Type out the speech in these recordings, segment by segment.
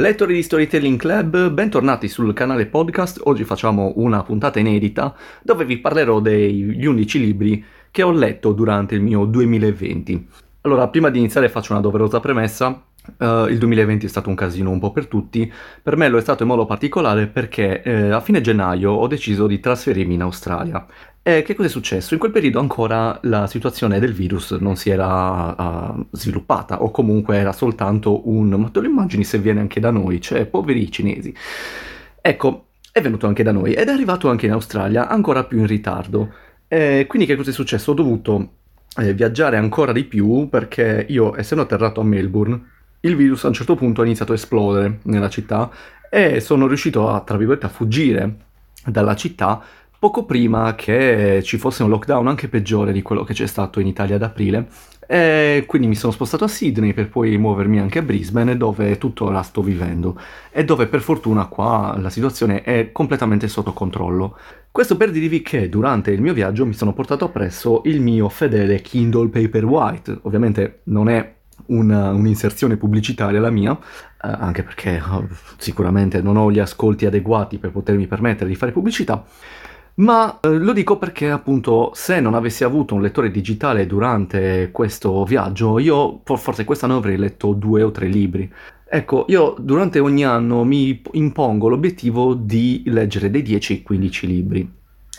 Lettori di Storytelling Club, bentornati sul canale podcast. Oggi facciamo una puntata inedita dove vi parlerò degli 11 libri che ho letto durante il mio 2020. Allora, prima di iniziare faccio una doverosa premessa. Uh, il 2020 è stato un casino un po' per tutti, per me lo è stato in modo particolare perché eh, a fine gennaio ho deciso di trasferirmi in Australia. E che cosa è successo? In quel periodo ancora la situazione del virus non si era uh, sviluppata, o comunque era soltanto un ma te lo immagini se viene anche da noi, cioè poveri cinesi. Ecco, è venuto anche da noi ed è arrivato anche in Australia ancora più in ritardo. E quindi che cosa è successo? Ho dovuto eh, viaggiare ancora di più perché io, essendo atterrato a Melbourne, il virus a un certo punto ha iniziato a esplodere nella città e sono riuscito a, tra virgolette, a fuggire dalla città poco prima che ci fosse un lockdown anche peggiore di quello che c'è stato in Italia ad aprile. E quindi mi sono spostato a Sydney per poi muovermi anche a Brisbane dove tuttora sto vivendo e dove per fortuna qua la situazione è completamente sotto controllo. Questo per dirvi che durante il mio viaggio mi sono portato appresso il mio fedele Kindle Paperwhite. Ovviamente non è una, un'inserzione pubblicitaria la mia, eh, anche perché oh, sicuramente non ho gli ascolti adeguati per potermi permettere di fare pubblicità. Ma eh, lo dico perché appunto se non avessi avuto un lettore digitale durante questo viaggio, io forse quest'anno avrei letto due o tre libri. Ecco, io durante ogni anno mi impongo l'obiettivo di leggere dei 10-15 libri.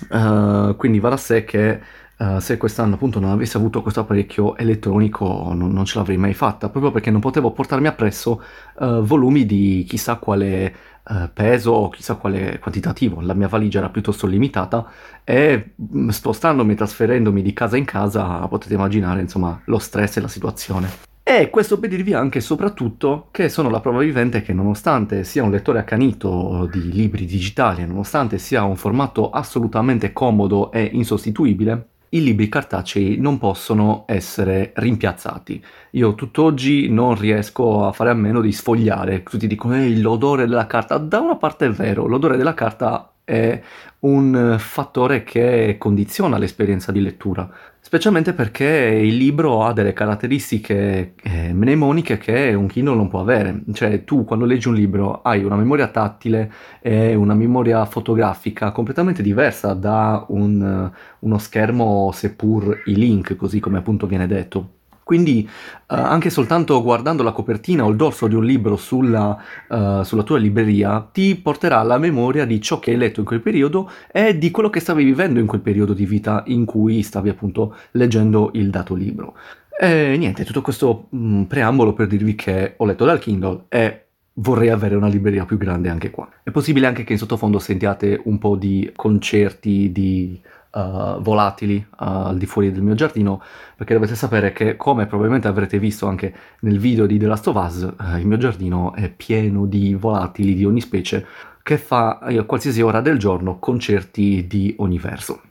Uh, quindi va da sé che uh, se quest'anno appunto non avessi avuto questo apparecchio elettronico non, non, ce l'avrei mai fatta, proprio perché non potevo portarmi appresso uh, volumi di chissà quale eh, peso o chissà quale quantitativo. La mia valigia era piuttosto limitata e mm, spostandomi trasferendomi di casa in casa potete immaginare insomma lo stress e la situazione. E questo per dirvi anche e soprattutto che sono la prova vivente che nonostante sia un lettore accanito di libri digitali, nonostante sia un formato assolutamente comodo e insostituibile, i libri cartacei non possono essere rimpiazzati. Io tutt'oggi non riesco a fare a meno di sfogliare, tutti dicono ehi l'odore della carta, da una parte è vero, l'odore della carta è un fattore che condiziona l'esperienza di lettura, specialmente perché il libro ha delle caratteristiche eh, mnemoniche che un Kindle non può avere. Cioè tu quando leggi un libro hai una memoria tattile e una memoria fotografica completamente diversa da un, uno schermo seppur i link, così come appunto viene detto. Quindi uh, anche soltanto guardando la copertina o il dorso di un libro sulla, uh, sulla, tua libreria ti porterà alla memoria di ciò che hai letto in quel periodo e di quello che stavi vivendo in quel periodo di vita in cui stavi appunto leggendo il dato libro. E niente, tutto questo mh, mm, preambolo per dirvi che ho letto dal Kindle e vorrei avere una libreria più grande anche qua. È possibile anche che in sottofondo sentiate un po' di concerti di uh, volatili uh, al di fuori del mio giardino, perché dovete sapere che, come probabilmente avrete visto anche nel video di The Last of Us, uh, il mio giardino è pieno di volatili di ogni specie che fa a qualsiasi ora del giorno concerti di ogni verso.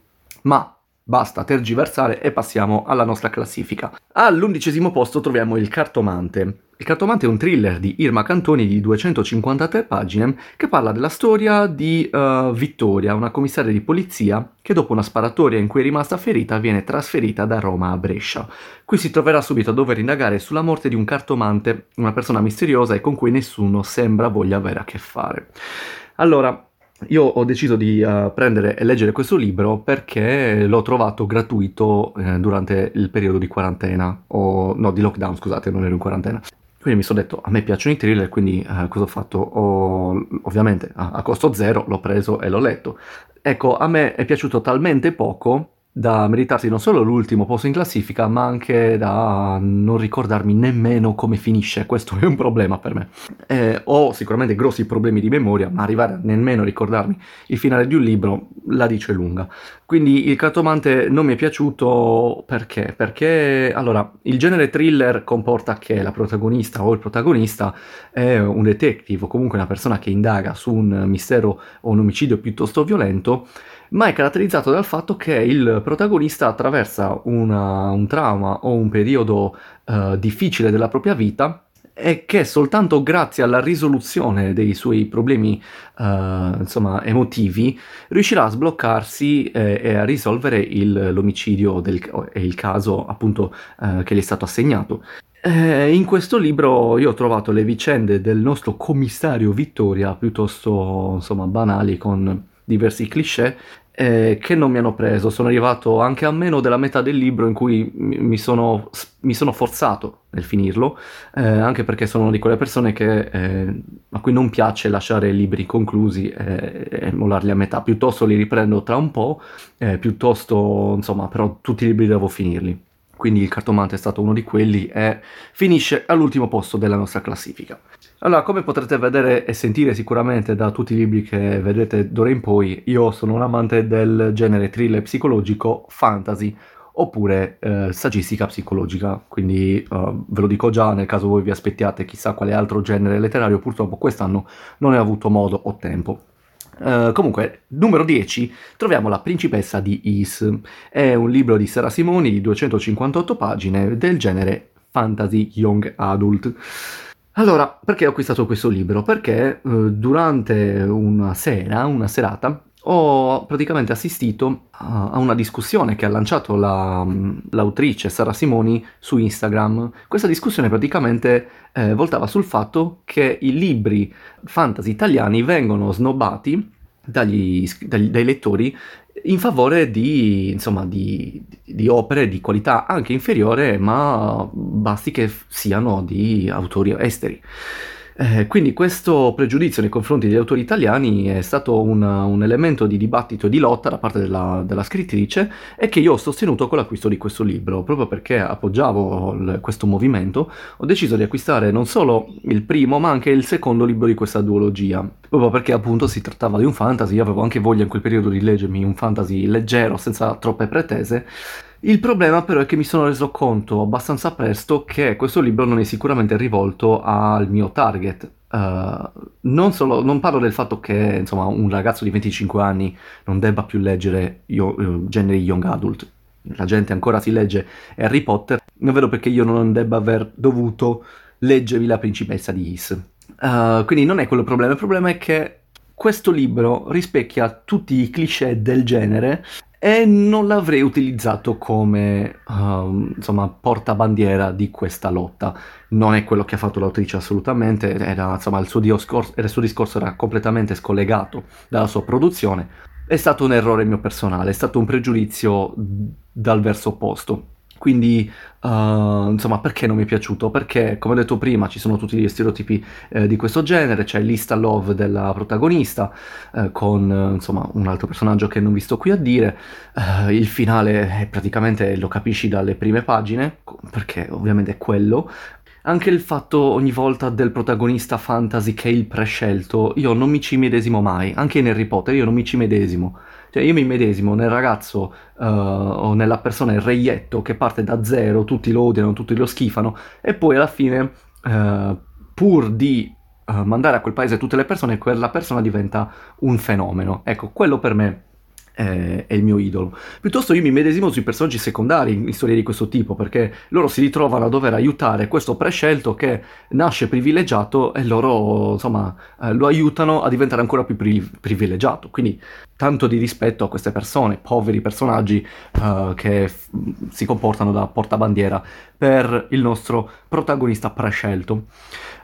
Ma Basta tergiversare e passiamo alla nostra classifica. All'undicesimo posto troviamo Il Cartomante. Il Cartomante è un thriller di Irma Cantoni di 253 pagine che parla della storia di uh, Vittoria, una commissaria di polizia che dopo una sparatoria in cui è rimasta ferita viene trasferita da Roma a Brescia. Qui si troverà subito a dover indagare sulla morte di un cartomante, una persona misteriosa e con cui nessuno sembra voglia avere a che fare. Allora, io ho deciso di uh, prendere e leggere questo libro perché l'ho trovato gratuito eh, durante il periodo di quarantena, o no, di lockdown, scusate, non ero in quarantena. Quindi mi sono detto, a me piacciono i thriller, quindi uh, cosa ho fatto? Ho, ovviamente a, a costo zero l'ho preso e l'ho letto. Ecco, a me è piaciuto talmente poco da meritarsi non solo l'ultimo posto in classifica, ma anche da non ricordarmi nemmeno come finisce. Questo è un problema per me. Eh, ho sicuramente grossi problemi di memoria, ma arrivare a nemmeno ricordarmi il finale di un libro la dice lunga. Quindi il cartomante non mi è piaciuto perché? Perché allora il genere thriller comporta che la protagonista o il protagonista è un detective o comunque una persona che indaga su un mistero o un omicidio piuttosto violento ma è caratterizzato dal fatto che il protagonista attraversa una, un trauma o un periodo uh, difficile della propria vita e che soltanto grazie alla risoluzione dei suoi problemi uh, insomma, emotivi riuscirà a sbloccarsi eh, e a risolvere il, l'omicidio e il caso appunto uh, che gli è stato assegnato. Eh, in questo libro io ho trovato le vicende del nostro commissario Vittoria piuttosto insomma banali con diversi cliché eh, che non mi hanno preso. Sono arrivato anche a meno della metà del libro in cui mi sono, mi sono forzato nel finirlo, eh, anche perché sono una di quelle persone che, eh, a cui non piace lasciare libri conclusi e mollarli a metà, piuttosto li riprendo tra un po', eh, piuttosto, insomma, però tutti i libri devo finirli quindi il cartomante è stato uno di quelli e finisce all'ultimo posto della nostra classifica. Allora, come potrete vedere e sentire sicuramente da tutti i libri che vedrete d'ora in poi, io sono un amante del genere thriller psicologico, fantasy oppure eh, saggistica psicologica, quindi uh, ve lo dico già, nel caso voi vi aspettiate chissà quale altro genere letterario, purtroppo quest'anno non ne ho avuto modo o tempo. Uh, comunque, numero 10, troviamo La principessa di Is. È un libro di Sara Simoni di 258 pagine del genere fantasy young adult. Allora, perché ho acquistato questo libro? Perché uh, durante una sera, una serata, ho praticamente assistito a una discussione che ha lanciato la, l'autrice Sara Simoni su Instagram. Questa discussione praticamente eh, voltava sul fatto che i libri fantasy italiani vengono snobbati dagli, dagli, dai lettori in favore di, insomma, di, di, opere di qualità anche inferiore, ma basti che siano di autori esteri. Eh, quindi questo pregiudizio nei confronti degli autori italiani è stato un, un elemento di dibattito e di lotta da parte della, della, scrittrice e che io ho sostenuto con l'acquisto di questo libro, proprio perché appoggiavo il, questo movimento, ho deciso di acquistare non solo il primo ma anche il secondo libro di questa duologia, proprio perché appunto si trattava di un fantasy, io avevo anche voglia in quel periodo di leggermi un fantasy leggero, senza troppe pretese, il problema però è che mi sono reso conto abbastanza presto che questo libro non è sicuramente rivolto al mio target. Uh, non, solo, non, parlo del fatto che insomma, un ragazzo di 25 anni non debba più leggere io, uh, generi young adult. La gente ancora si legge Harry Potter, non vedo perché io non debba aver dovuto leggervi La principessa di Is. Uh, quindi non è quello il problema, il problema è che questo libro rispecchia tutti i cliché del genere e non l'avrei utilizzato come um, insomma portabandiera di questa lotta. Non è quello che ha fatto l'autrice assolutamente era, insomma, il, suo discorso, il suo discorso era completamente scollegato dalla sua produzione. È stato un errore mio personale è stato un pregiudizio dal verso opposto quindi, uh, insomma, perché non mi è piaciuto? Perché, come ho detto prima, ci sono tutti gli stereotipi eh, di questo genere, c'è l'Ista Love della protagonista, eh, con, insomma, un altro personaggio che non vi sto qui a dire. Uh, il finale è praticamente lo capisci dalle prime pagine, perché ovviamente è quello. Anche il fatto ogni volta del protagonista fantasy che è il prescelto, io non mi ci medesimo mai, anche in Harry Potter io non mi ci medesimo. Cioè io mi medesimo nel ragazzo uh, o nella persona, il reietto che parte da zero, tutti lo odiano, tutti lo schifano e poi alla fine, uh, pur di uh, mandare a quel paese tutte le persone, quella persona diventa un fenomeno. Ecco, quello per me è, il mio idolo. Piuttosto io mi medesimo sui personaggi secondari in storie di questo tipo, perché loro si ritrovano a dover aiutare questo prescelto che nasce privilegiato e loro, insomma, eh, lo aiutano a diventare ancora più pri- privilegiato. Quindi tanto di rispetto a queste persone, poveri personaggi uh, che f- si comportano da portabandiera per il nostro protagonista prescelto.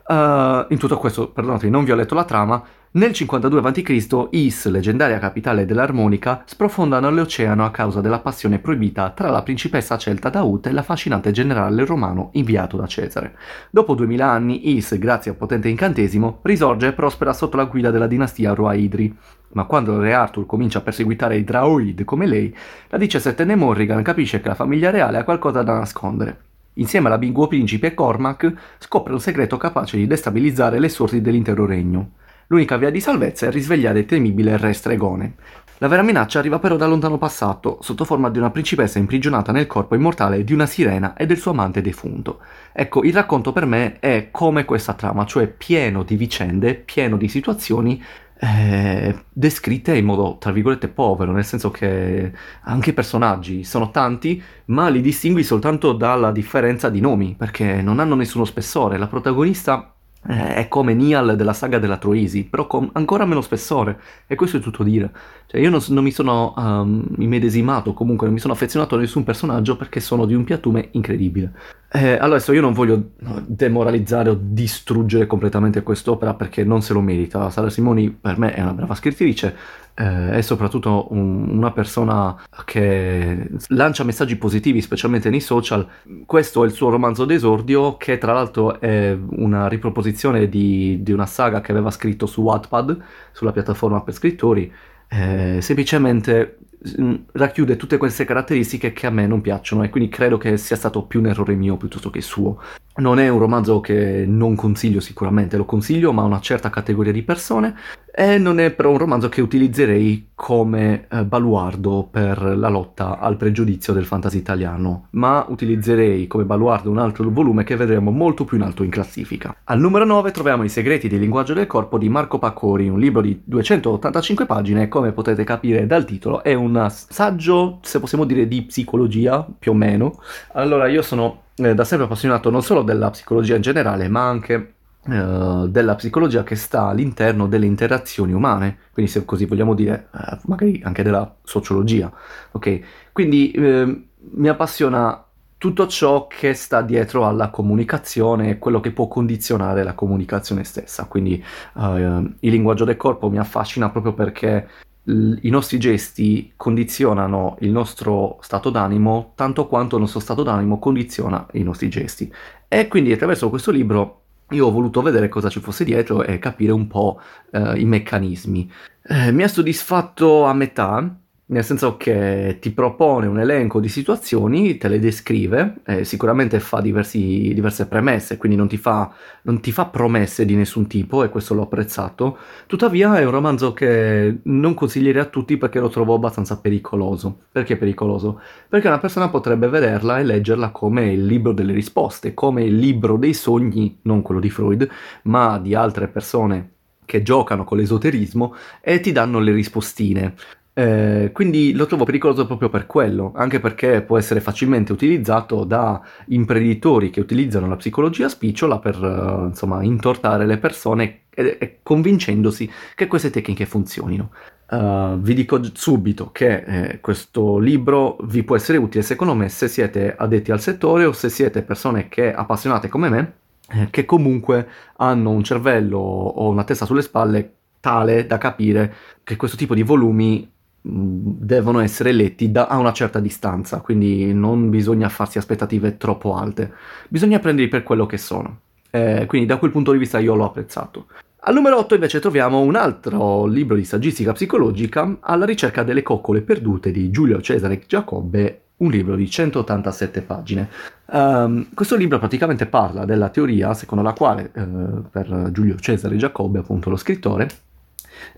Uh, in tutto questo, perdonatemi, non vi ho letto la trama, nel 52 a.C. Is, leggendaria capitale dell'armonica, sprofonda nell'oceano a causa della passione proibita tra la principessa celta Daut e l'affascinante generale romano inviato da Cesare. Dopo 2000 anni, Is, grazie a un potente incantesimo, risorge e prospera sotto la guida della dinastia Roaidri. Ma quando il re Arthur comincia a perseguitare i Draoid come lei, la diciassettenne Morrigan capisce che la famiglia reale ha qualcosa da nascondere. Insieme all'ambiguo principe Cormac scopre un segreto capace di destabilizzare le sorti dell'intero regno. L'unica via di salvezza è risvegliare il temibile re stregone. La vera minaccia arriva però dal lontano passato, sotto forma di una principessa imprigionata nel corpo immortale di una sirena e del suo amante defunto. Ecco, il racconto per me è come questa trama, cioè pieno di vicende, pieno di situazioni eh, descritte in modo, tra virgolette, povero, nel senso che anche i personaggi sono tanti, ma li distingui soltanto dalla differenza di nomi, perché non hanno nessuno spessore. La protagonista eh, è come Nial della saga della Troisi, però con ancora meno spessore, e questo è tutto dire. Cioè, io non, non mi sono um, immedesimato, comunque non mi sono affezionato a nessun personaggio perché sono di un piattume incredibile. Eh, adesso io non voglio demoralizzare o distruggere completamente quest'opera perché non se lo merita. Sara Simoni per me è una brava scrittrice, eh, è soprattutto un, una persona che lancia messaggi positivi, specialmente nei social. Questo è il suo romanzo d'esordio, che tra l'altro è una riproposizione di, di una saga che aveva scritto su Wattpad, sulla piattaforma per scrittori. Eh, semplicemente mm, racchiude tutte queste caratteristiche che a me non piacciono e quindi credo che sia stato più un errore mio piuttosto che suo. Non è un romanzo che non consiglio sicuramente, lo consiglio ma a una certa categoria di persone e non è però un romanzo che utilizzerei come eh, baluardo per la lotta al pregiudizio del fantasy italiano, ma utilizzerei come baluardo un altro volume che vedremo molto più in alto in classifica. Al numero 9 troviamo I segreti del linguaggio del corpo di Marco Pacori, un libro di 285 pagine come potete capire dal titolo è un saggio, se possiamo dire, di psicologia, più o meno. Allora io sono eh, da sempre appassionato non solo della psicologia in generale, ma anche Uh, della psicologia che sta all'interno delle interazioni umane, quindi se così vogliamo dire, uh, magari anche della sociologia, ok? Quindi uh, mi appassiona tutto ciò che sta dietro alla comunicazione e quello che può condizionare la comunicazione stessa, quindi il linguaggio del corpo mi affascina proprio perché i nostri gesti condizionano il nostro stato d'animo tanto quanto il nostro stato d'animo condiziona i nostri gesti. E quindi attraverso questo libro io ho voluto vedere cosa ci fosse dietro e capire un po' eh, i meccanismi. Eh, mi ha soddisfatto a metà, nel senso che ti propone un elenco di situazioni, te le descrive, eh, sicuramente fa diversi, diverse premesse, quindi non ti, fa, non ti, fa, promesse di nessun tipo e questo l'ho apprezzato. Tuttavia è un romanzo che non consiglierei a tutti perché lo trovo abbastanza pericoloso. Perché pericoloso? Perché una persona potrebbe vederla e leggerla come il libro delle risposte, come il libro dei sogni, non quello di Freud, ma di altre persone che giocano con l'esoterismo e ti danno le rispostine. Eh, quindi lo trovo pericoloso proprio per quello, anche perché può essere facilmente utilizzato da imprenditori che utilizzano la psicologia spicciola per uh, insomma intortare le persone e, e, convincendosi che queste tecniche funzionino. Uh, vi dico subito che eh, questo libro vi può essere utile secondo me se siete addetti al settore o se siete persone che appassionate come me eh, che comunque hanno un cervello o una testa sulle spalle tale da capire che questo tipo di volumi devono essere letti da, a una certa distanza, quindi non bisogna farsi aspettative troppo alte, bisogna prenderli per quello che sono. Eh, quindi da quel punto di vista io l'ho apprezzato. Al numero 8 invece troviamo un altro libro di saggistica psicologica, Alla ricerca delle coccole perdute di Giulio Cesare Giacobbe, un libro di 187 pagine. Um, questo libro praticamente parla della teoria secondo la quale, eh, per Giulio Cesare Giacobbe, appunto lo scrittore,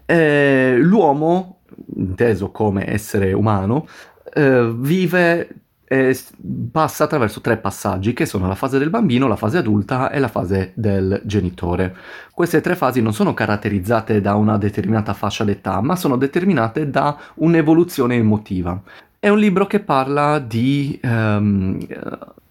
eh, l'uomo inteso come essere umano, eh, vive e passa attraverso tre passaggi che sono la fase del bambino, la fase adulta e la fase del genitore. Queste tre fasi non sono caratterizzate da una determinata fascia d'età, ma sono determinate da un'evoluzione emotiva. È un libro che parla di um,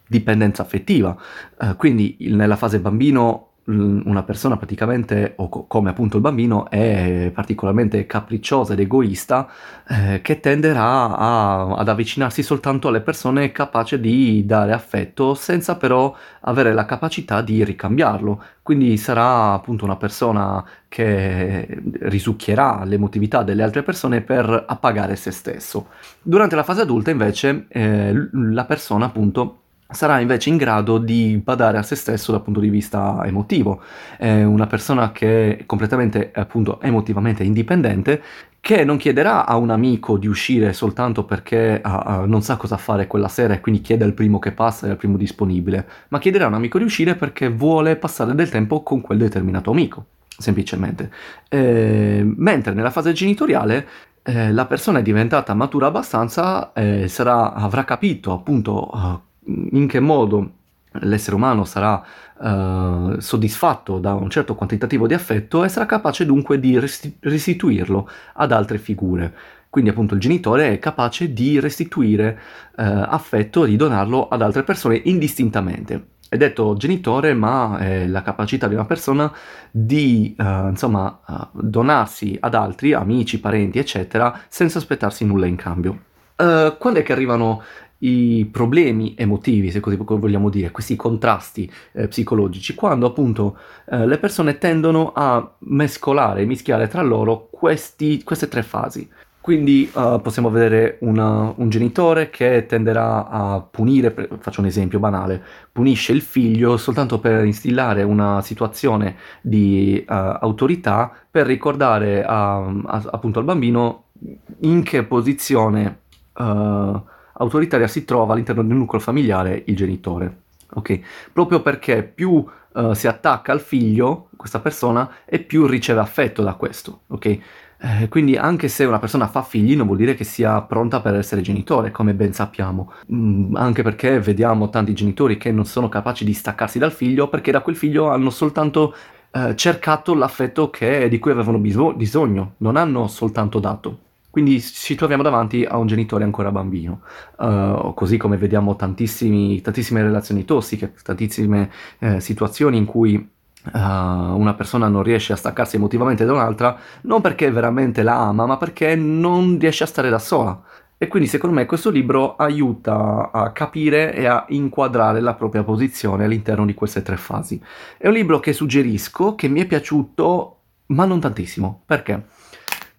dipendenza affettiva, uh, quindi nella fase bambino una persona praticamente, o co- come appunto il bambino, è particolarmente capricciosa ed egoista, eh, che tenderà a, ad avvicinarsi soltanto alle persone capaci di dare affetto, senza però avere la capacità di ricambiarlo. Quindi sarà appunto una persona che risucchierà l'emotività delle altre persone per appagare se stesso. Durante la fase adulta invece eh, la persona appunto sarà invece in grado di badare a se stesso dal punto di vista emotivo. È una persona che è completamente, appunto, emotivamente indipendente, che non chiederà a un amico di uscire soltanto perché uh, non sa cosa fare quella sera e quindi chiede al primo che passa e al primo disponibile, ma chiederà a un amico di uscire perché vuole passare del tempo con quel determinato amico, semplicemente. Eh, mentre nella fase genitoriale eh, la persona è diventata matura abbastanza, eh, sarà, avrà capito appunto uh, in che modo l'essere umano sarà uh, soddisfatto da un certo quantitativo di affetto e sarà capace dunque di restituirlo ad altre figure. Quindi appunto il genitore è capace di restituire uh, affetto e di donarlo ad altre persone indistintamente. È detto genitore, ma è la capacità di una persona di uh, insomma, donarsi ad altri, amici, parenti, eccetera, senza aspettarsi nulla in cambio. Uh, quando è che arrivano i problemi emotivi, se così vogliamo dire, questi contrasti eh, psicologici, quando appunto eh, le persone tendono a mescolare, mischiare tra loro questi, queste tre fasi. Quindi uh, possiamo vedere una, un genitore che tenderà a punire, faccio un esempio banale, punisce il figlio soltanto per instillare una situazione di uh, autorità per ricordare a, a, appunto al bambino in che posizione uh, autoritaria si trova all'interno del nucleo familiare il genitore. Ok? Proprio perché più si attacca al figlio, questa persona, e più riceve affetto da questo. Ok? Eh, quindi anche se una persona fa figli non vuol dire che sia pronta per essere genitore, come ben sappiamo. Mm, anche perché vediamo tanti genitori che non sono capaci di staccarsi dal figlio perché da quel figlio hanno soltanto eh, cercato l'affetto che, di cui avevano biso- bisogno, non hanno soltanto dato. Quindi ci troviamo davanti a un genitore ancora bambino, uh, così come vediamo tantissime relazioni tossiche, tantissime eh, situazioni in cui Uh, una persona non riesce a staccarsi emotivamente da un'altra, non perché veramente la ama, ma perché non riesce a stare da sola. E quindi secondo me questo libro aiuta a capire e a inquadrare la propria posizione all'interno di queste tre fasi. È un libro che suggerisco, che mi è piaciuto, ma non tantissimo. Perché?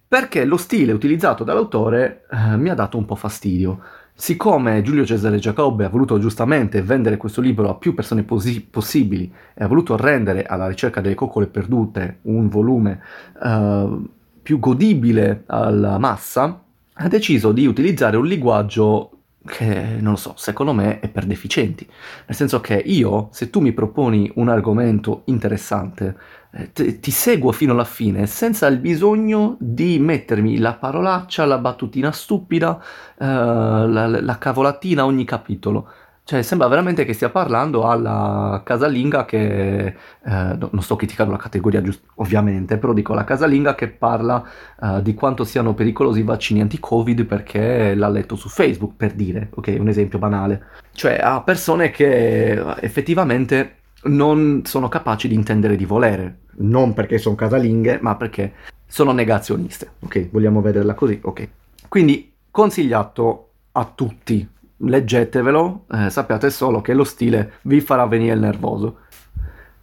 Perché lo stile utilizzato dall'autore eh, mi ha dato un po' fastidio. Siccome Giulio Cesare Giacobbe ha voluto giustamente vendere questo libro a più persone posi- possibili e ha voluto rendere alla ricerca delle coccole perdute un volume uh, più godibile alla massa, ha deciso di utilizzare un linguaggio che non lo so, secondo me è per deficienti. Nel senso che io, se tu mi proponi un argomento interessante, eh, t- ti seguo fino alla fine senza il bisogno di mettermi la parolaccia, la battutina stupida, eh, la, la cavolatina ogni capitolo. Cioè, sembra veramente che stia parlando alla casalinga che, eh, non sto criticando la categoria giust- ovviamente, però dico la casalinga che parla eh, di quanto siano pericolosi i vaccini anti-covid perché l'ha letto su Facebook, per dire, ok, un esempio banale. Cioè, a persone che effettivamente non sono capaci di intendere di volere, non perché sono casalinghe, ma perché sono negazioniste, ok? Vogliamo vederla così, ok? Quindi, consigliato a tutti leggetevelo, eh, sappiate solo che lo stile vi farà venire il nervoso.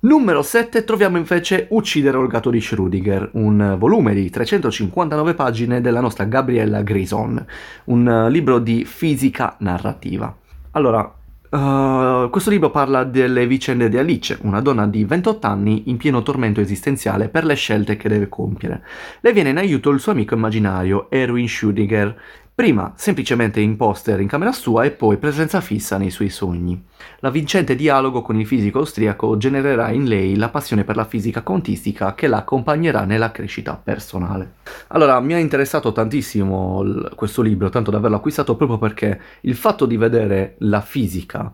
Numero 7 troviamo invece Uccidere il gatto di Schrödinger, un volume di 359 pagine della nostra Gabriella Grison, un libro di fisica narrativa. Allora, Uh, questo libro parla delle vicende di Alice, una donna di 28 anni in pieno tormento esistenziale per le scelte che deve compiere. Le viene in aiuto il suo amico immaginario, Erwin Schrödinger, Prima semplicemente in poster in camera sua e poi presenza fissa nei suoi sogni. L'avvincente dialogo con il fisico austriaco genererà in lei la passione per la fisica quantistica che la accompagnerà nella crescita personale. Allora, mi ha interessato tantissimo l- questo libro, tanto da averlo acquistato proprio perché il fatto di vedere la fisica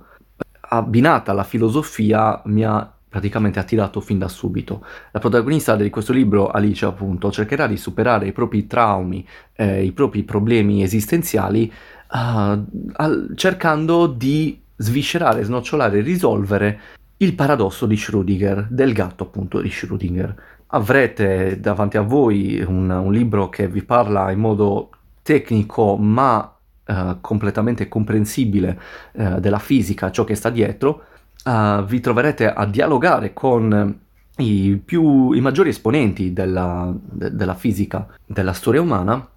abbinata alla filosofia mi ha praticamente attirato fin da subito. La protagonista di questo libro, Alice, appunto, cercherà di superare i propri traumi, eh, i propri problemi esistenziali, uh, al, cercando di sviscerare, snocciolare risolvere il paradosso di Schrödinger, del gatto appunto di Schrödinger. Avrete davanti a voi un, un libro che vi parla in modo tecnico ma uh, completamente comprensibile uh, della fisica, ciò che sta dietro, uh, vi troverete a dialogare con i, più, i maggiori esponenti della, de, della fisica, della storia umana,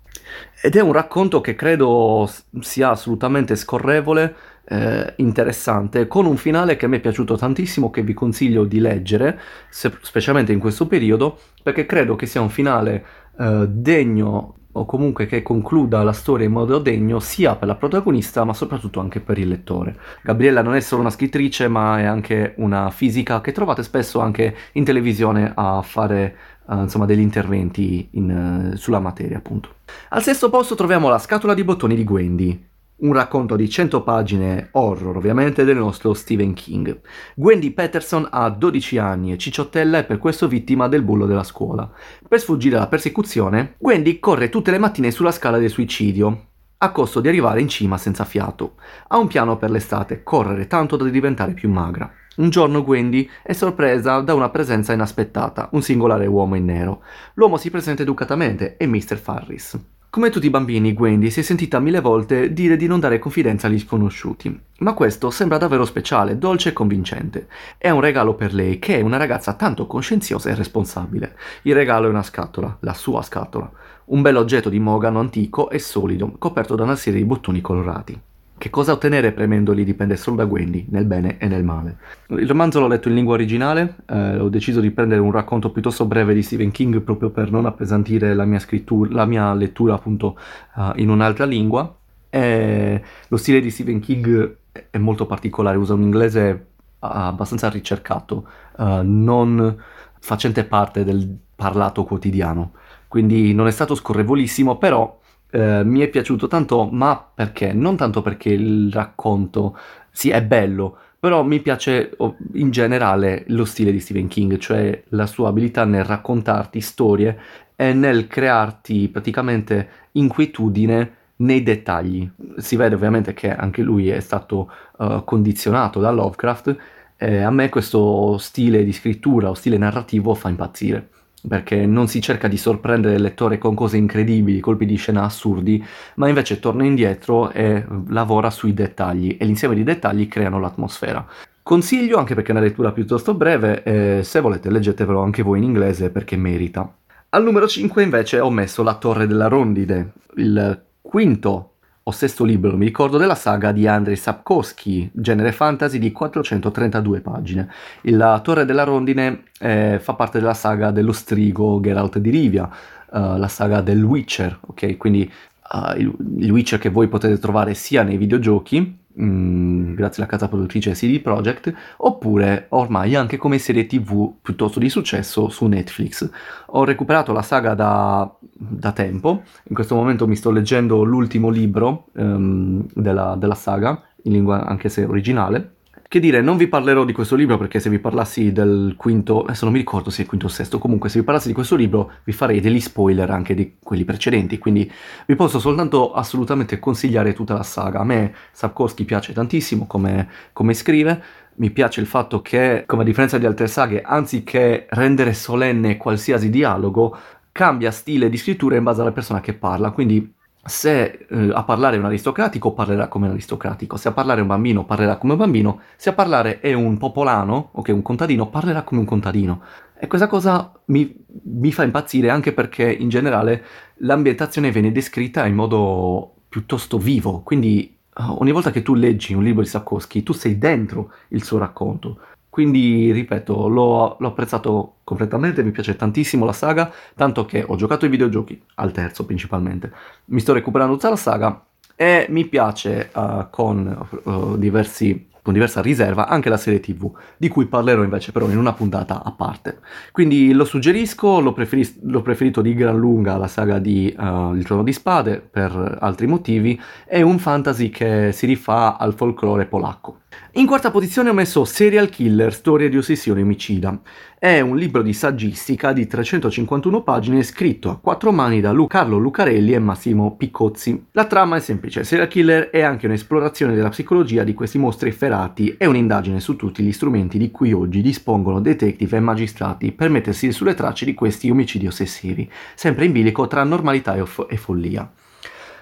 ed è un racconto che credo sia assolutamente scorrevole, eh, interessante, con un finale che me è piaciuto tantissimo, che vi consiglio di leggere, se, specialmente in questo periodo, perché credo che sia un finale eh, degno o comunque che concluda la storia in modo degno sia per la protagonista ma soprattutto anche per il lettore. Gabriella non è solo una scrittrice ma è anche una fisica che trovate spesso anche in televisione a fare uh, insomma degli interventi in, uh, sulla materia appunto. Al sesto posto troviamo la scatola di bottoni di Gwendy, un racconto di 100 pagine horror ovviamente del nostro Stephen King. Gwendy Patterson ha 12 anni e cicciottella è per questo vittima del bullo della scuola. Per sfuggire alla persecuzione, Gwendy corre tutte le mattine sulla scala del suicidio, a costo di arrivare in cima senza fiato. Ha un piano per l'estate, correre tanto da diventare più magra. Un giorno Gwendy è sorpresa da una presenza inaspettata, un singolare uomo in nero. L'uomo si presenta educatamente, è Mr. Farris. Come tutti i bambini, Wendy si è sentita mille volte dire di non dare confidenza agli sconosciuti, ma questo sembra davvero speciale, dolce e convincente. È un regalo per lei, che è una ragazza tanto coscienziosa e responsabile. Il regalo è una scatola, la sua scatola, un bel oggetto di mogano antico e solido, coperto da una serie di bottoni colorati. Che cosa ottenere premendoli dipende solo da Wendy, nel bene e nel male. Il romanzo l'ho letto in lingua originale, eh, ho deciso di prendere un racconto piuttosto breve di Stephen King proprio per non appesantire la mia, la mia lettura appunto uh, in un'altra lingua. E lo stile di Stephen King è molto particolare, usa un inglese abbastanza ricercato, uh, non facente parte del parlato quotidiano, quindi non è stato scorrevolissimo, però eh, mi è piaciuto tanto, ma perché? Non tanto perché il racconto, sì, è bello, però mi piace oh, in generale lo stile di Stephen King, cioè la sua abilità nel raccontarti storie e nel crearti praticamente inquietudine nei dettagli. Si vede ovviamente che anche lui è stato uh, condizionato da Lovecraft e a me questo stile di scrittura o stile narrativo fa impazzire perché non si cerca di sorprendere il lettore con cose incredibili, colpi di scena assurdi, ma invece torna indietro e lavora sui dettagli e l'insieme di dettagli creano l'atmosfera. Consiglio anche perché è una lettura piuttosto breve e se volete leggetevelo anche voi in inglese perché merita. Al numero 5 invece ho messo La Torre della Rondide, il quinto o sesto libro, mi ricordo, della saga di Andrei Sapkowski, genere fantasy di 432 pagine. La Torre della Rondine eh, fa parte della saga dello strigo Geralt di Rivia, uh, la saga del Witcher, ok? Quindi uh, il, il Witcher che voi potete trovare sia nei videogiochi, Mm, grazie alla casa produttrice CD Projekt, oppure ormai anche come serie TV piuttosto di successo su Netflix. Ho recuperato la saga da, da tempo, in questo momento mi sto leggendo l'ultimo libro um, della, della saga, in lingua anche se originale, che dire, non vi parlerò di questo libro perché se vi parlassi del quinto, adesso non mi ricordo se è il quinto o sesto, comunque se vi parlassi di questo libro vi farei degli spoiler anche di quelli precedenti, quindi vi posso soltanto assolutamente consigliare tutta la saga. A me Sapkowski piace tantissimo come, come scrive, mi piace il fatto che, come a differenza di altre saghe, anziché rendere solenne qualsiasi dialogo, cambia stile di scrittura in base alla persona che parla, quindi se eh, a parlare è un aristocratico parlerà come un aristocratico, se a parlare è un bambino parlerà come un bambino, se a parlare è un popolano, ok, un contadino, parlerà come un contadino. E questa cosa mi, mi fa impazzire anche perché in generale l'ambientazione viene descritta in modo piuttosto vivo, quindi ogni volta che tu leggi un libro di Sapkowski tu sei dentro il suo racconto. Quindi, ripeto, l'ho, l'ho, apprezzato completamente, mi piace tantissimo la saga, tanto che ho giocato ai videogiochi, al terzo principalmente. Mi sto recuperando tutta la saga e mi piace uh, con uh, diversi con diversa riserva anche la serie tv, di cui parlerò invece però in una puntata a parte. Quindi lo suggerisco, l'ho, preferis- l'ho preferito di gran lunga la saga di uh, Il Trono di Spade per altri motivi, è un fantasy che si rifà al folklore polacco. In quarta posizione ho messo Serial Killer, storia di ossessione omicida. È un libro di saggistica di 351 pagine scritto a quattro mani da Lu- Carlo Lucarelli e Massimo Piccozzi. La trama è semplice, Serial Killer è anche un'esplorazione della psicologia di questi mostri efferati e un'indagine su tutti gli strumenti di cui oggi dispongono detective e magistrati per mettersi sulle tracce di questi omicidi ossessivi, sempre in bilico tra normalità e, fo- e follia.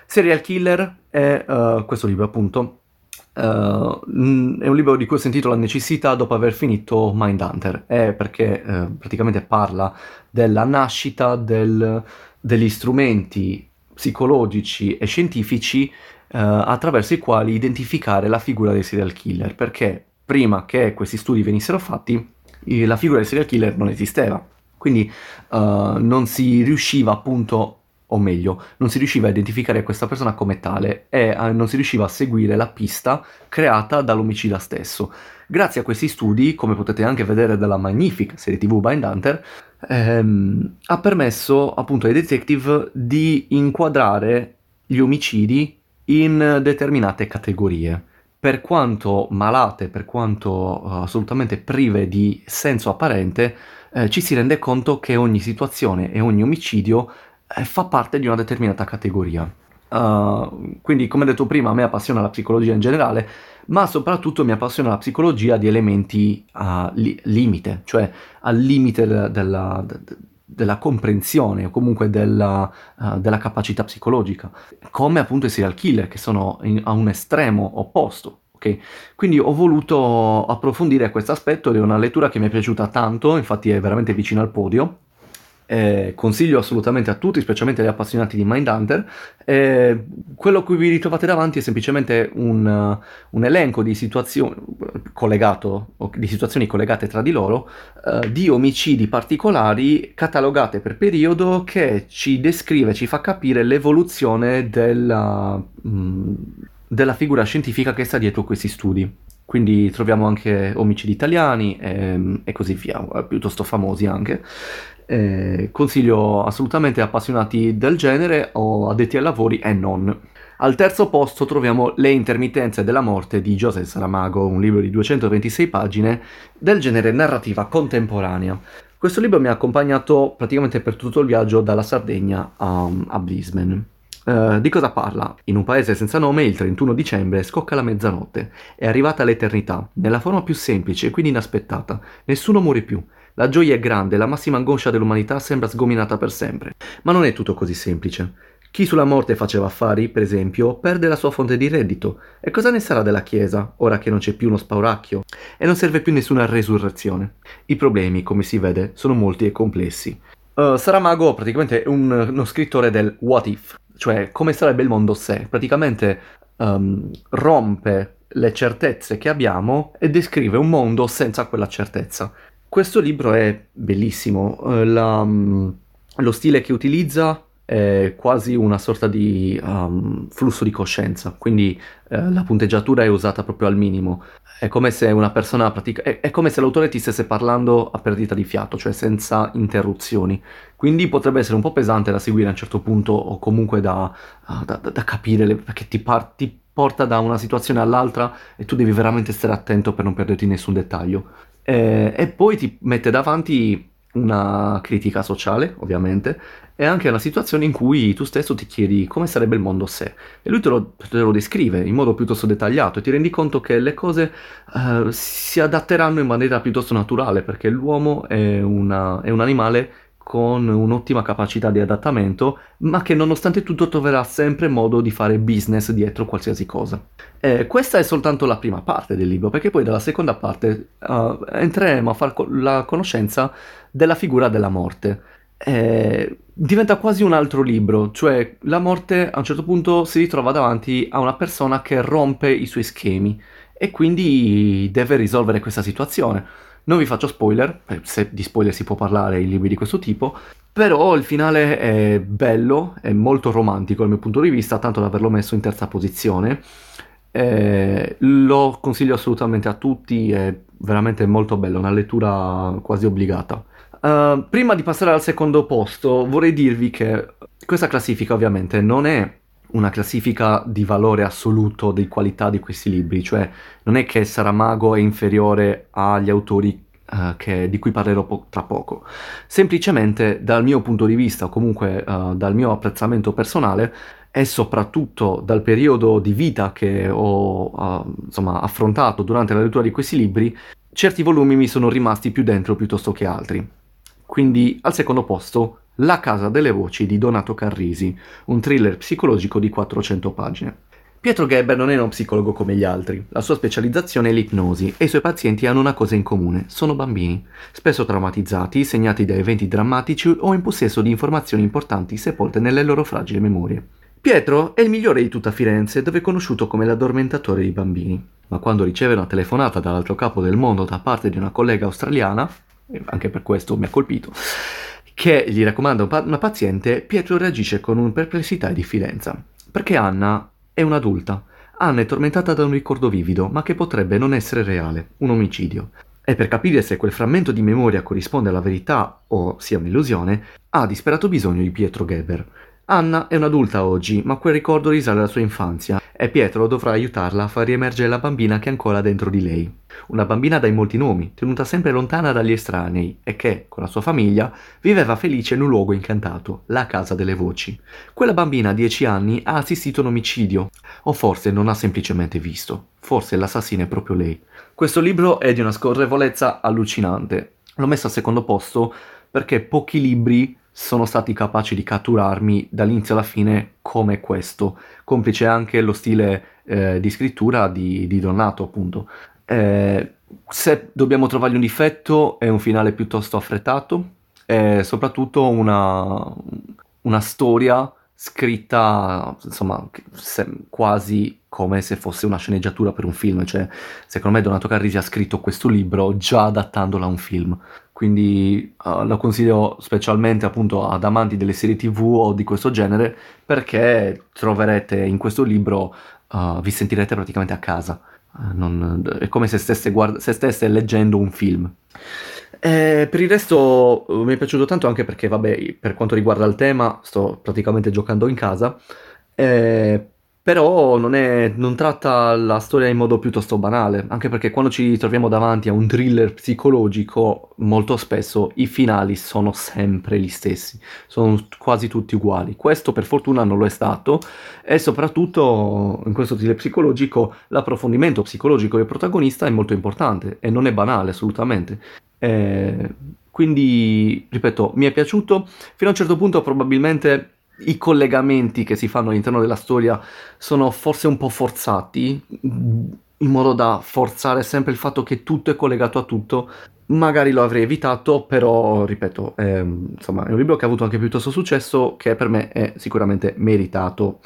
Serial Killer è uh, questo libro appunto Uh, è un libro di cui ho sentito la necessità dopo aver finito Mindhunter, è perché uh, praticamente parla della nascita del, degli strumenti psicologici e scientifici uh, attraverso i quali identificare la figura del serial killer, perché prima che questi studi venissero fatti la figura del serial killer non esisteva, quindi non si riusciva appunto o meglio, non si riusciva a identificare questa persona come tale e eh, non si riusciva a seguire la pista creata dall'omicida stesso. Grazie a questi studi, come potete anche vedere dalla magnifica serie TV Mindhunter, ehm, ha permesso appunto ai detective di inquadrare gli omicidi in determinate categorie. Per quanto malate, per quanto uh, assolutamente prive di senso apparente, eh, ci si rende conto che ogni situazione e ogni omicidio eh, fa parte di una determinata categoria. Uh, quindi, come detto prima, a me appassiona la psicologia in generale, ma soprattutto mi appassiona la psicologia di elementi a li- limite, cioè al limite de- della, de- della comprensione o comunque della, uh, della, capacità psicologica, come appunto i serial killer che sono in, a un estremo opposto. Okay? Quindi ho voluto approfondire questo aspetto ed è una lettura che mi è piaciuta tanto, infatti è veramente vicino al podio eh, consiglio assolutamente a tutti, specialmente agli appassionati di Mindhunter. Eh, quello a cui vi ritrovate davanti è semplicemente un, uh, un elenco di situazioni collegato, di situazioni collegate tra di loro, uh, di omicidi particolari catalogate per periodo che ci descrive, ci fa capire l'evoluzione della, mh, mm, della figura scientifica che sta dietro questi studi. Quindi troviamo anche omicidi italiani e, ehm, e così via, piuttosto famosi anche. Eh, consiglio assolutamente appassionati del genere o addetti ai lavori e non. Al terzo posto troviamo Le intermittenze della morte di Joseph Saramago, un libro di 226 pagine del genere narrativa contemporanea. Questo libro mi ha accompagnato praticamente per tutto il viaggio dalla Sardegna a, a Brisbane. Uh, di cosa parla? In un paese senza nome, il 31 dicembre scocca la mezzanotte. È arrivata l'eternità, nella forma più semplice e quindi inaspettata. Nessuno muore più. La gioia è grande, la massima angoscia dell'umanità sembra sgominata per sempre. Ma non è tutto così semplice. Chi sulla morte faceva affari, per esempio, perde la sua fonte di reddito. E cosa ne sarà della Chiesa, ora che non c'è più uno spauracchio? E non serve più nessuna resurrezione. I problemi, come si vede, sono molti e complessi. Uh, Saramago praticamente è un, uno scrittore del what if, cioè come sarebbe il mondo se. Praticamente um, rompe le certezze che abbiamo e descrive un mondo senza quella certezza. Questo libro è bellissimo, uh, la, um, lo stile che utilizza è quasi una sorta di um, flusso di coscienza, quindi eh, la punteggiatura è usata proprio al minimo. È come se una persona pratica, è, è, come se l'autore ti stesse parlando a perdita di fiato, cioè senza interruzioni. Quindi potrebbe essere un po' pesante da seguire a un certo punto o comunque da, uh, da, da capire, le, perché ti, par- ti porta da una situazione all'altra e tu devi veramente stare attento per non perderti nessun dettaglio. Eh, e poi ti mette davanti una critica sociale, ovviamente, e anche una situazione in cui tu stesso ti chiedi come sarebbe il mondo se. E lui te lo, te lo descrive in modo piuttosto dettagliato e ti rendi conto che le cose uh, si adatteranno in maniera piuttosto naturale, perché l'uomo è, una, è un animale con un'ottima capacità di adattamento, ma che nonostante tutto troverà sempre modo di fare business dietro qualsiasi cosa. Eh, questa è soltanto la prima parte del libro, perché poi dalla seconda parte uh, entreremo a fare co- la conoscenza della figura della morte. Eh, diventa quasi un altro libro, cioè la morte a un certo punto si ritrova davanti a una persona che rompe i suoi schemi e quindi deve risolvere questa situazione. Non vi faccio spoiler, eh, se di spoiler si può parlare in libri di questo tipo, però il finale è bello, è molto romantico dal mio punto di vista, tanto da averlo messo in terza posizione. Eh, lo consiglio assolutamente a tutti, è veramente molto bello, una lettura quasi obbligata. Uh, prima di passare al secondo posto, vorrei dirvi che questa classifica ovviamente non è una classifica di valore assoluto di qualità di questi libri, cioè non è che Saramago è inferiore agli autori uh, che, di cui parlerò po- tra poco, semplicemente dal mio punto di vista o comunque uh, dal mio apprezzamento personale e soprattutto dal periodo di vita che ho uh, insomma, affrontato durante la lettura di questi libri, certi volumi mi sono rimasti più dentro piuttosto che altri. Quindi al secondo posto la casa delle voci di Donato Carrisi, un thriller psicologico di 400 pagine. Pietro Geber non è uno psicologo come gli altri, la sua specializzazione è l'ipnosi e i suoi pazienti hanno una cosa in comune, sono bambini, spesso traumatizzati, segnati da eventi drammatici o in possesso di informazioni importanti sepolte nelle loro fragili memorie. Pietro è il migliore di tutta Firenze, dove è conosciuto come l'addormentatore dei bambini, ma quando riceve una telefonata dall'altro capo del mondo da parte di una collega australiana, anche per questo mi ha colpito, che gli raccomanda una paziente, Pietro reagisce con una perplessità e diffidenza. Perché Anna è un'adulta. Anna è tormentata da un ricordo vivido, ma che potrebbe non essere reale, un omicidio. E per capire se quel frammento di memoria corrisponde alla verità o sia un'illusione, ha disperato bisogno di Pietro Geber. Anna è un'adulta oggi, ma quel ricordo risale alla sua infanzia e Pietro dovrà aiutarla a far riemergere la bambina che è ancora dentro di lei. Una bambina dai molti nomi, tenuta sempre lontana dagli estranei e che, con la sua famiglia, viveva felice in un luogo incantato, la casa delle voci. Quella bambina a dieci anni ha assistito a un omicidio, o forse non ha semplicemente visto, forse l'assassina è proprio lei. Questo libro è di una scorrevolezza allucinante. L'ho messo al secondo posto perché pochi libri sono stati capaci di catturarmi dall'inizio alla fine come questo, complice anche lo stile eh, di scrittura di, di Donato, appunto. Eh, se dobbiamo trovargli un difetto, è un finale piuttosto affrettato. E soprattutto una, una storia scritta insomma se, quasi come se fosse una sceneggiatura per un film. Cioè secondo me Donato Carrisi ha scritto questo libro già adattandola a un film quindi uh, lo consiglio specialmente appunto ad amanti delle serie tv o di questo genere perché troverete in questo libro uh, vi sentirete praticamente a casa. Uh, non, è come se stesse, guard- se stesse leggendo un film. Eh, per il resto uh, mi è piaciuto tanto anche perché, vabbè, per quanto riguarda il tema, sto praticamente giocando in casa, eh, però non, è, non, tratta la storia in modo piuttosto banale, anche perché quando ci troviamo davanti a un thriller psicologico, molto spesso i finali sono sempre gli stessi, sono quasi tutti uguali. Questo per fortuna non lo è stato e soprattutto in questo thriller psicologico l'approfondimento psicologico del protagonista è molto importante e non è banale assolutamente. Eh, quindi, ripeto, mi è piaciuto. Fino a un certo punto probabilmente i collegamenti che si fanno all'interno della storia sono forse un po' forzati, in modo da forzare sempre il fatto che tutto è collegato a tutto. Magari lo avrei evitato, però, ripeto, è, insomma, è un libro che ha avuto anche piuttosto successo, che per me è sicuramente meritato.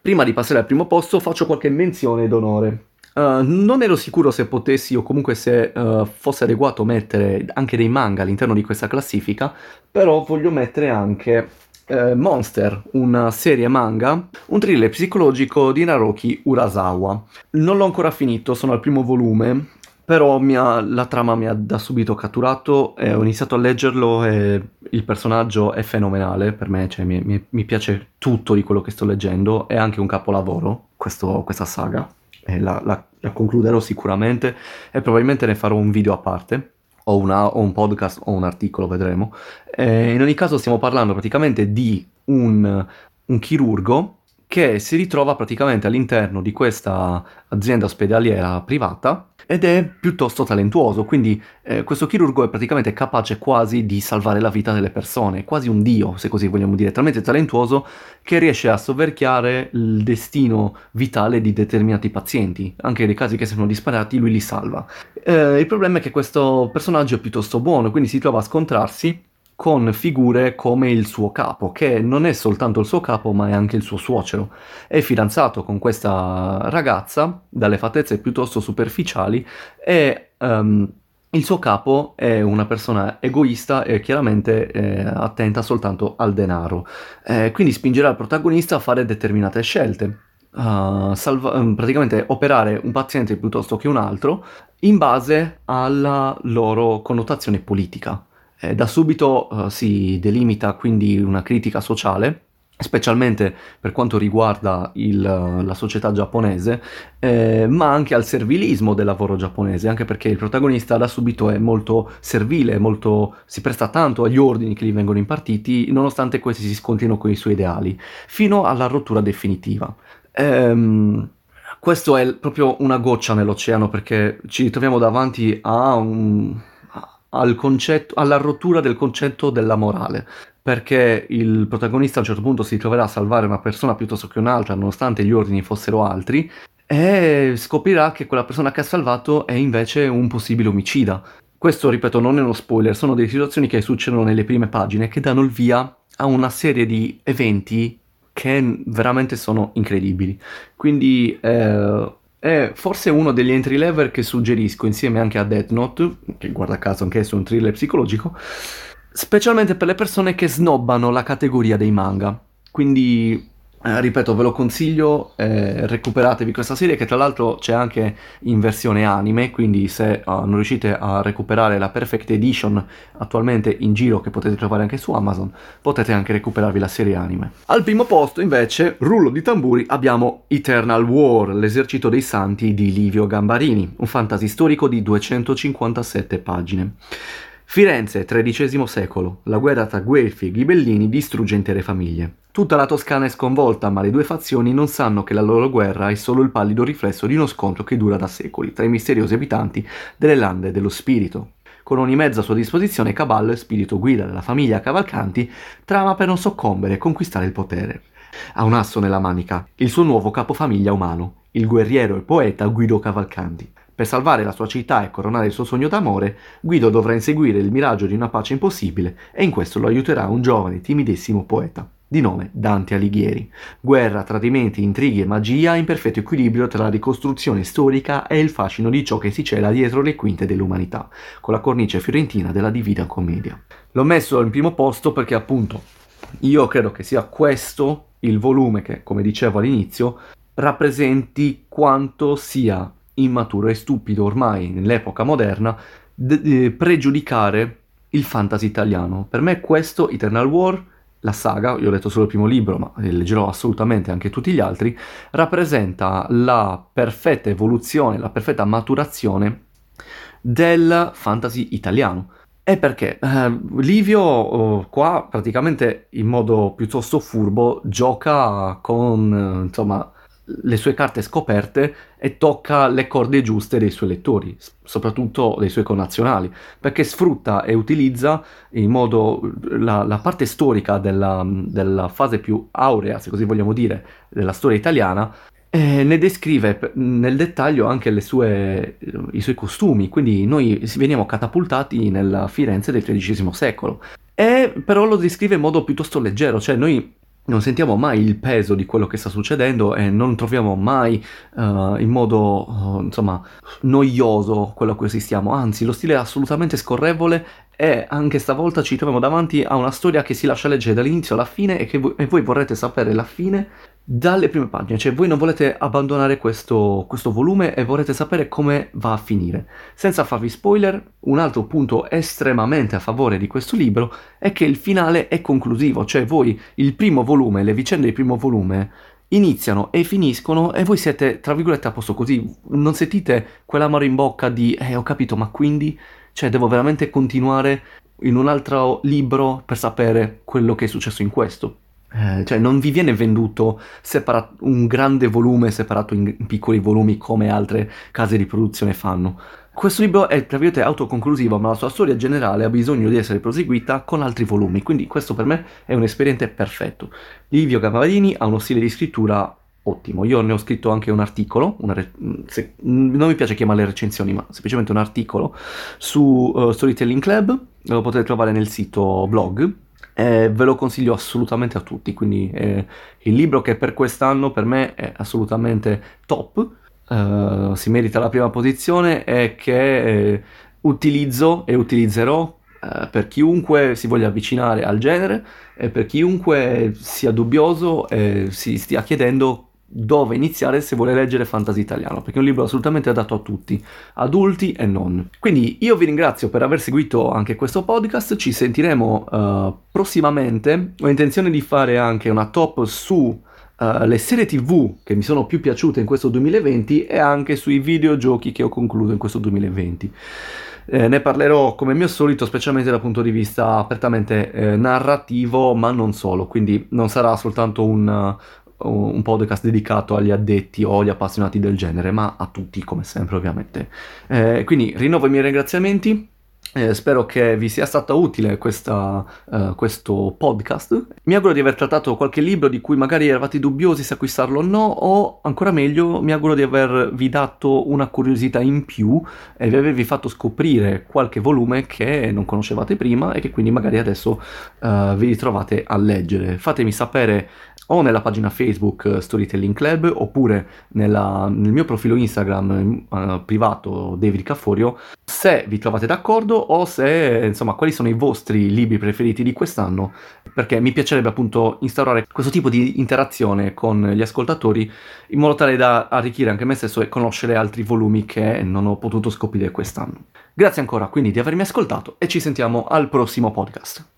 Prima di passare al primo posto faccio qualche menzione d'onore. Uh, non ero sicuro se potessi o comunque se uh, fosse adeguato mettere anche dei manga all'interno di questa classifica, però voglio mettere anche uh, Monster, una serie manga, un thriller psicologico di Naroki Urasawa. Non l'ho ancora finito, sono al primo volume, però ha, la trama mi ha da subito catturato e ho iniziato a leggerlo e il personaggio è fenomenale per me, cioè mi, mi, mi piace tutto di quello che sto leggendo, è anche un capolavoro questo, questa saga la, la, la, concluderò sicuramente e probabilmente ne farò un video a parte o, una, o un podcast o un articolo, vedremo. E in ogni caso stiamo parlando praticamente di un, un chirurgo che si ritrova praticamente all'interno di questa azienda ospedaliera privata ed è piuttosto talentuoso, quindi eh, questo chirurgo è praticamente capace quasi di salvare la vita delle persone, quasi un dio, se così vogliamo dire, talmente talentuoso che riesce a soverchiare il destino vitale di determinati pazienti, anche nei casi che siano disparati lui li salva. Eh, il problema è che questo personaggio è piuttosto buono, quindi si trova a scontrarsi con figure come il suo capo, che non è soltanto il suo capo, ma è anche il suo suocero. È fidanzato con questa ragazza dalle fattezze piuttosto superficiali e um, il suo capo è una persona egoista e chiaramente eh, attenta soltanto al denaro. Eh, quindi spingerà il protagonista a fare determinate scelte. Uh, salva- ehm, praticamente operare un paziente piuttosto che un altro in base alla loro connotazione politica. Eh, da subito uh, si delimita quindi una critica sociale, specialmente per quanto riguarda il, la società giapponese, eh, ma anche al servilismo del lavoro giapponese, anche perché il protagonista da subito è molto servile, molto, si presta tanto agli ordini che gli vengono impartiti, nonostante questi si scontrino con i suoi ideali, fino alla rottura definitiva. Ehm, questo è proprio una goccia nell'oceano perché ci troviamo davanti a un, al concetto, alla rottura del concetto della morale, perché il protagonista a un certo punto si troverà a salvare una persona piuttosto che un'altra, nonostante gli ordini fossero altri, e scoprirà che quella persona che ha salvato è invece un possibile omicida. Questo, ripeto, non è uno spoiler, sono delle situazioni che succedono nelle prime pagine che danno il via a una serie di eventi che veramente sono incredibili. Quindi eh, è forse uno degli entry level che suggerisco insieme anche a Death Note, che guarda caso anche esso è un thriller psicologico, specialmente per le persone che snobbano la categoria dei manga. Quindi eh, ripeto, ve lo consiglio, eh, recuperatevi questa serie che tra l'altro c'è anche in versione anime, quindi se uh, non riuscite a recuperare la Perfect Edition attualmente in giro che potete trovare anche su Amazon, potete anche recuperarvi la serie anime. Al primo posto invece, rullo di tamburi, abbiamo Eternal War, l'esercito dei santi di Livio Gambarini, un fantasy storico di 257 pagine. Firenze, XIII secolo. La guerra tra Guelfi e Ghibellini distrugge intere famiglie. Tutta la Toscana è sconvolta, ma le due fazioni non sanno che la loro guerra è solo il pallido riflesso di uno scontro che dura da secoli tra i misteriosi abitanti delle lande dello spirito. Con ogni mezzo a sua disposizione, Cabal, spirito guida della famiglia Cavalcanti, trama per non soccombere e conquistare il potere. Ha un asso nella manica, il suo nuovo capofamiglia umano, il guerriero e poeta Guido Cavalcanti. Per salvare la sua città e coronare il suo sogno d'amore, Guido dovrà inseguire il miraggio di una pace impossibile e in questo lo aiuterà un giovane timidissimo poeta di nome Dante Alighieri. Guerra, tradimenti, intrighi e magia in perfetto equilibrio tra la ricostruzione storica e il fascino di ciò che si cela dietro le quinte dell'umanità, con la cornice fiorentina della Divina Commedia. L'ho messo al primo posto perché appunto io credo che sia questo il volume che, come dicevo all'inizio, rappresenti quanto sia immaturo e stupido ormai nell'epoca moderna d- d- pregiudicare il fantasy italiano. Per me questo, Eternal War, la saga, io ho letto solo il primo libro, ma leggerò assolutamente anche tutti gli altri, rappresenta la perfetta evoluzione, la perfetta maturazione del fantasy italiano. E perché eh, Livio oh, qua praticamente in modo piuttosto furbo gioca con eh, insomma le sue carte scoperte e tocca le corde giuste dei suoi lettori, soprattutto dei suoi connazionali, perché sfrutta e utilizza in modo la, la parte storica della, della, fase più aurea, se così vogliamo dire, della storia italiana e ne descrive nel dettaglio anche sue, i suoi costumi, quindi noi veniamo catapultati nella Firenze del XIII secolo. E però lo descrive in modo piuttosto leggero, cioè noi non sentiamo mai il peso di quello che sta succedendo e non troviamo mai uh, in modo uh, insomma noioso quello a cui assistiamo, anzi lo stile è assolutamente scorrevole e anche stavolta ci troviamo davanti a una storia che si lascia leggere dall'inizio alla fine e che voi, e voi vorrete sapere la fine dalle prime pagine, cioè voi non volete abbandonare questo, questo, volume e vorrete sapere come va a finire. Senza farvi spoiler, un altro punto estremamente a favore di questo libro è che il finale è conclusivo, cioè voi il primo volume, le vicende del primo volume iniziano e finiscono e voi siete tra virgolette a posto così, non sentite quell'amore in bocca di eh ho capito ma quindi, cioè devo veramente continuare in un altro libro per sapere quello che è successo in questo. Eh, cioè non vi viene venduto separa- un grande volume separato in piccoli volumi come altre case di produzione fanno. Questo libro è tra virgolette autoconclusivo, ma la sua storia generale ha bisogno di essere proseguita con altri volumi, quindi questo per me è un esperiente perfetto. Livio Cavallini ha uno stile di scrittura ottimo. Io ne ho scritto anche un articolo, re- se- non mi piace chiamarle recensioni, ma semplicemente un articolo su uh, Storytelling Club, lo potete trovare nel sito blog eh, ve lo consiglio assolutamente a tutti, quindi eh, il libro che per quest'anno per me è assolutamente top, eh, si merita la prima posizione e che eh, utilizzo e utilizzerò eh, per chiunque si voglia avvicinare al genere e per chiunque sia dubbioso e si stia chiedendo dove iniziare se vuole leggere fantasy italiano, perché è un libro assolutamente adatto a tutti, adulti e non. Quindi io vi ringrazio per aver seguito anche questo podcast, ci sentiremo uh, prossimamente, ho intenzione di fare anche una top su Uh, le serie tv che mi sono più piaciute in questo 2020 e anche sui videogiochi che ho concluso in questo 2020. Eh, ne parlerò come mio solito, specialmente dal punto di vista apertamente eh, narrativo, ma non solo, quindi non sarà soltanto un, un podcast dedicato agli addetti o agli appassionati del genere, ma a tutti come sempre ovviamente. Eh, quindi rinnovo i miei ringraziamenti. Eh, spero che vi sia stato utile questa, uh, questo podcast. Mi auguro di aver trattato qualche libro di cui magari eravate dubbiosi se acquistarlo o no, o ancora meglio, mi auguro di avervi dato una curiosità in più e di avervi fatto scoprire qualche volume che non conoscevate prima e che quindi magari adesso uh, vi ritrovate a leggere. Fatemi sapere o nella pagina Facebook eh, Storytelling Club oppure nella, nel mio profilo Instagram uh, privato David Cafforio se vi trovate d'accordo o se insomma quali sono i vostri libri preferiti di quest'anno perché mi piacerebbe appunto instaurare questo tipo di interazione con gli ascoltatori in modo tale da arricchire anche me stesso e conoscere altri volumi che non ho potuto scoprire quest'anno. Grazie ancora quindi di avermi ascoltato e ci sentiamo al prossimo podcast.